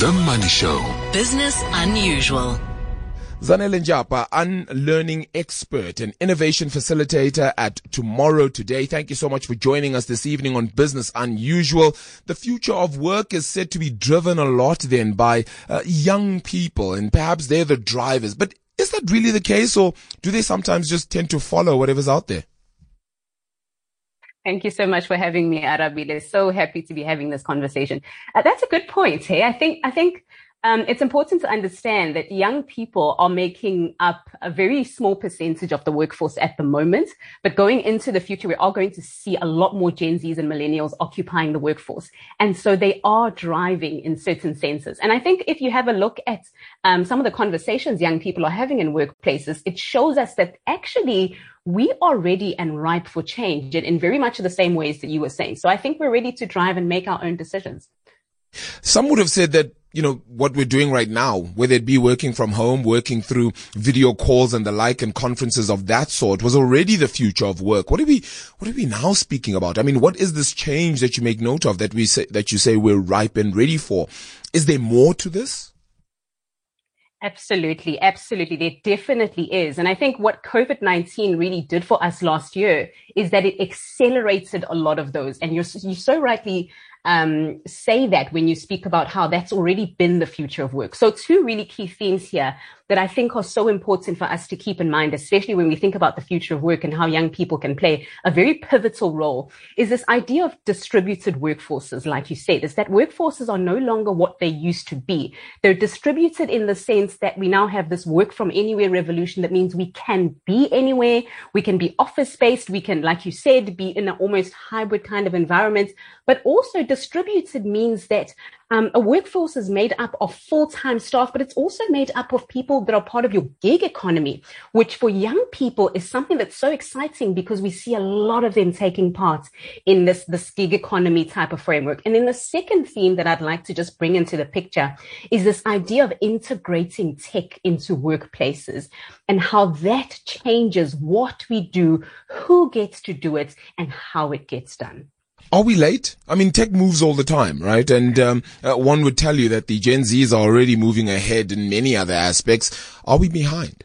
The Money Show. Business Unusual. Zanele Njapa, unlearning expert and innovation facilitator at Tomorrow Today. Thank you so much for joining us this evening on Business Unusual. The future of work is said to be driven a lot then by uh, young people and perhaps they're the drivers. But is that really the case or do they sometimes just tend to follow whatever's out there? Thank you so much for having me, Arabile. So happy to be having this conversation. Uh, that's a good point. Hey, I think I think um, it's important to understand that young people are making up a very small percentage of the workforce at the moment. But going into the future, we are going to see a lot more Gen Zs and millennials occupying the workforce. And so they are driving in certain senses. And I think if you have a look at um, some of the conversations young people are having in workplaces, it shows us that actually we are ready and ripe for change in very much the same ways that you were saying. So I think we're ready to drive and make our own decisions. Some would have said that you know, what we're doing right now, whether it be working from home, working through video calls and the like and conferences of that sort was already the future of work. What are we, what are we now speaking about? I mean, what is this change that you make note of that we say, that you say we're ripe and ready for? Is there more to this? Absolutely, absolutely. There definitely is. And I think what COVID 19 really did for us last year is that it accelerated a lot of those. And you're, you so rightly um, say that when you speak about how that's already been the future of work. So two really key themes here that I think are so important for us to keep in mind, especially when we think about the future of work and how young people can play a very pivotal role is this idea of distributed workforces. Like you said, is that workforces are no longer what they used to be. They're distributed in the sense that we now have this work from anywhere revolution that means we can be anywhere. We can be office based. We can, like you said, be in an almost hybrid kind of environment, but also distributed means that um, a workforce is made up of full-time staff, but it's also made up of people that are part of your gig economy, which for young people is something that's so exciting because we see a lot of them taking part in this, this gig economy type of framework. And then the second theme that I'd like to just bring into the picture is this idea of integrating tech into workplaces and how that changes what we do, who gets to do it, and how it gets done. Are we late? I mean, tech moves all the time, right? And um, uh, one would tell you that the Gen Zs are already moving ahead in many other aspects. Are we behind?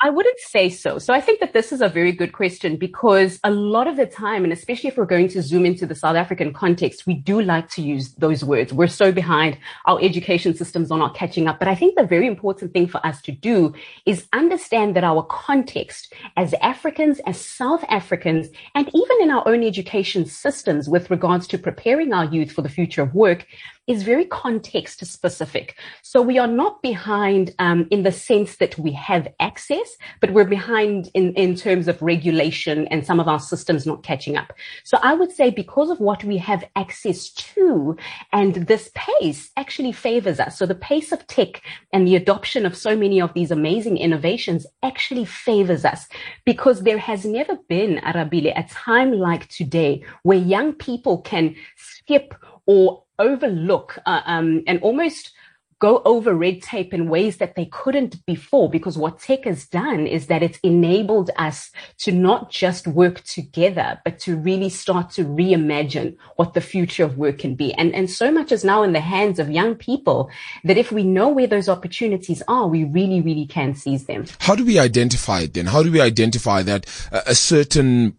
I wouldn't say so. So I think that this is a very good question because a lot of the time, and especially if we're going to zoom into the South African context, we do like to use those words. We're so behind. Our education systems are not catching up. But I think the very important thing for us to do is understand that our context as Africans, as South Africans, and even in our own education systems with regards to preparing our youth for the future of work is very context specific. So we are not behind um, in the sense that we have access, but we're behind in, in terms of regulation and some of our systems not catching up. So I would say because of what we have access to and this pace actually favors us. So the pace of tech and the adoption of so many of these amazing innovations actually favors us because there has never been, Arabile, a time like today where young people can skip or overlook uh, um, and almost go over red tape in ways that they couldn't before because what tech has done is that it's enabled us to not just work together but to really start to reimagine what the future of work can be. And and so much is now in the hands of young people that if we know where those opportunities are we really really can seize them. How do we identify it then? How do we identify that a certain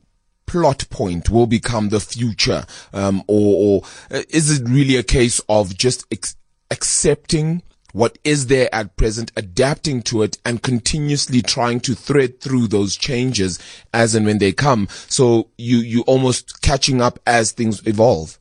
plot point will become the future, um, or, or uh, is it really a case of just ex- accepting what is there at present, adapting to it and continuously trying to thread through those changes as and when they come. So you, you almost catching up as things evolve.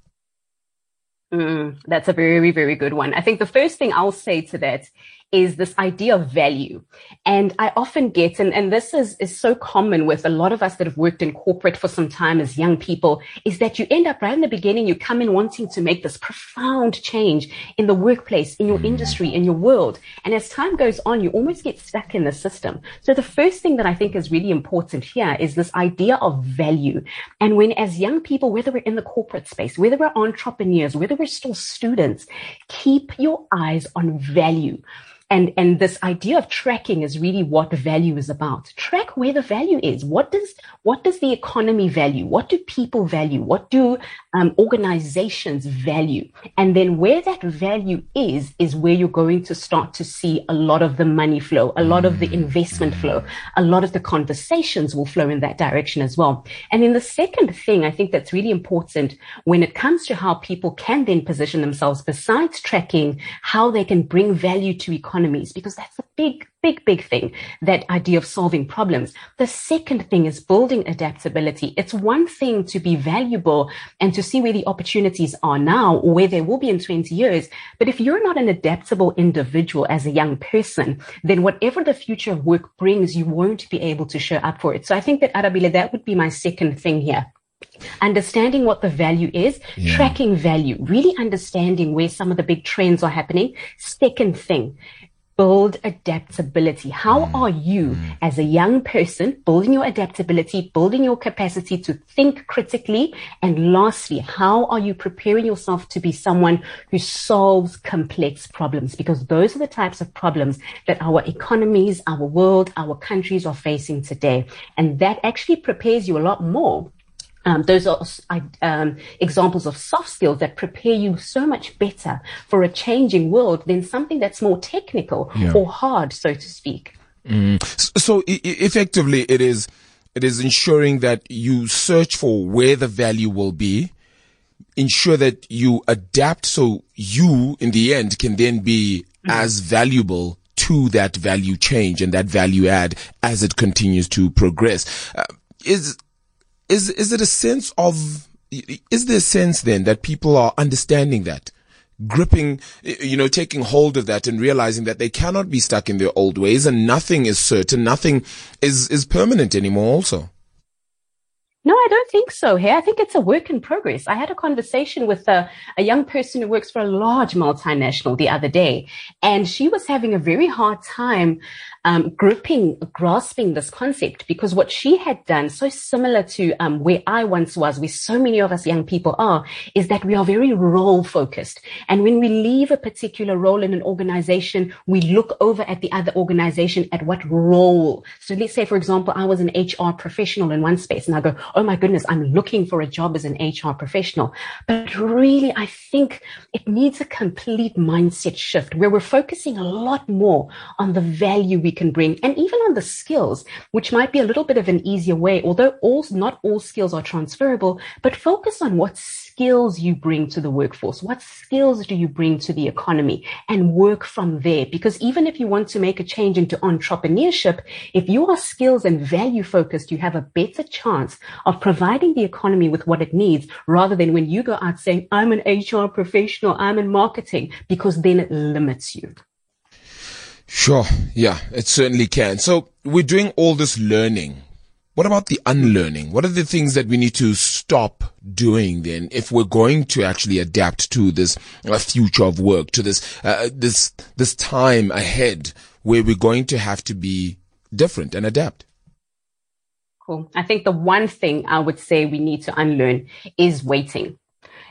Mm, that's a very, very good one. I think the first thing I'll say to that is this idea of value. And I often get, and, and this is, is so common with a lot of us that have worked in corporate for some time as young people, is that you end up right in the beginning, you come in wanting to make this profound change in the workplace, in your industry, in your world. And as time goes on, you almost get stuck in the system. So the first thing that I think is really important here is this idea of value. And when as young people, whether we're in the corporate space, whether we're entrepreneurs, whether we're still students, keep your eyes on value. And, and this idea of tracking is really what value is about. Track where the value is. What does, what does the economy value? What do people value? What do um, organizations value. And then where that value is, is where you're going to start to see a lot of the money flow, a lot of the investment flow, a lot of the conversations will flow in that direction as well. And then the second thing I think that's really important when it comes to how people can then position themselves besides tracking how they can bring value to economies, because that's a big big, big thing, that idea of solving problems. The second thing is building adaptability. It's one thing to be valuable and to see where the opportunities are now or where they will be in 20 years. But if you're not an adaptable individual as a young person, then whatever the future of work brings, you won't be able to show up for it. So I think that Arabile, that would be my second thing here understanding what the value is, yeah. tracking value, really understanding where some of the big trends are happening. Second thing, build adaptability. How mm. are you mm. as a young person building your adaptability, building your capacity to think critically? And lastly, how are you preparing yourself to be someone who solves complex problems? Because those are the types of problems that our economies, our world, our countries are facing today. And that actually prepares you a lot more um, those are um, examples of soft skills that prepare you so much better for a changing world than something that's more technical yeah. or hard, so to speak. Mm. So, I- effectively, it is it is ensuring that you search for where the value will be, ensure that you adapt so you, in the end, can then be mm. as valuable to that value change and that value add as it continues to progress. Uh, is is is it a sense of is there a sense then that people are understanding that gripping you know taking hold of that and realizing that they cannot be stuck in their old ways and nothing is certain nothing is is permanent anymore also no, I don't think so here. I think it's a work in progress. I had a conversation with a, a, young person who works for a large multinational the other day, and she was having a very hard time um, gripping, grasping this concept because what she had done, so similar to um, where I once was, where so many of us young people are, is that we are very role focused. And when we leave a particular role in an organization, we look over at the other organization at what role. So let's say, for example, I was an HR professional in one space and I go, Oh my goodness, I'm looking for a job as an HR professional. But really, I think it needs a complete mindset shift where we're focusing a lot more on the value we can bring and even on the skills, which might be a little bit of an easier way, although all, not all skills are transferable, but focus on what skills you bring to the workforce. What skills do you bring to the economy and work from there? Because even if you want to make a change into entrepreneurship, if you are skills and value focused, you have a better chance of providing the economy with what it needs rather than when you go out saying, I'm an HR professional, I'm in marketing, because then it limits you. Sure. Yeah, it certainly can. So we're doing all this learning. What about the unlearning? What are the things that we need to stop doing then if we're going to actually adapt to this uh, future of work, to this, uh, this, this time ahead where we're going to have to be different and adapt? Cool. I think the one thing I would say we need to unlearn is waiting.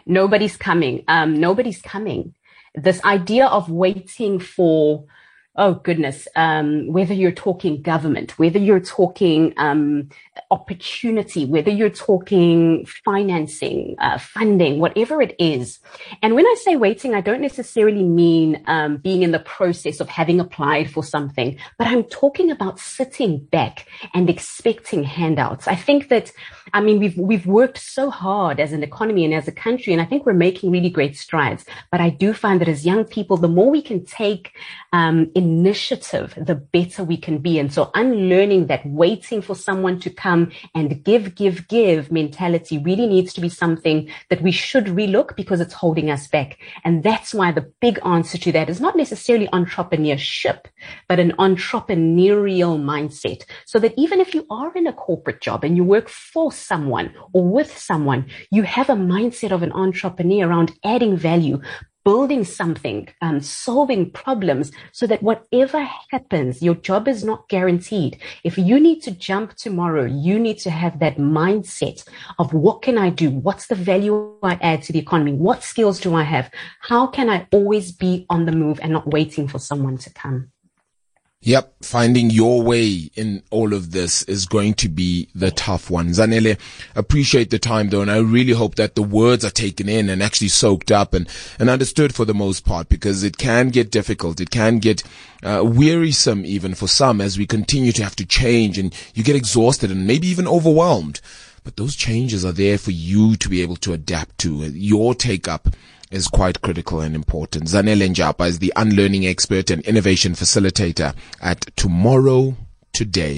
Nobody's coming. Um, nobody's coming. This idea of waiting for oh goodness, um, whether you're talking government, whether you're talking um, opportunity, whether you're talking financing, uh, funding, whatever it is. And when I say waiting, I don't necessarily mean um, being in the process of having applied for something, but I'm talking about sitting back and expecting handouts. I think that, I mean, we've we've worked so hard as an economy and as a country, and I think we're making really great strides. But I do find that as young people, the more we can take um, initiative, the better we can be. And so unlearning that waiting for someone to and give, give, give mentality really needs to be something that we should relook because it's holding us back. And that's why the big answer to that is not necessarily entrepreneurship, but an entrepreneurial mindset. So that even if you are in a corporate job and you work for someone or with someone, you have a mindset of an entrepreneur around adding value, building something, um, solving problems so that whatever happens, your job is not guaranteed. If you need to jump tomorrow, you need to have that mindset of what can I do? What's the value I add to the economy? What skills do I have? How can I always be on the move and not waiting for someone to come? Yep, finding your way in all of this is going to be the tough one. Zanele, appreciate the time though, and I really hope that the words are taken in and actually soaked up and, and understood for the most part because it can get difficult. It can get uh, wearisome even for some as we continue to have to change and you get exhausted and maybe even overwhelmed. But those changes are there for you to be able to adapt to. Your take up is quite critical and important. Zanele Njapa is the unlearning expert and innovation facilitator at Tomorrow Today.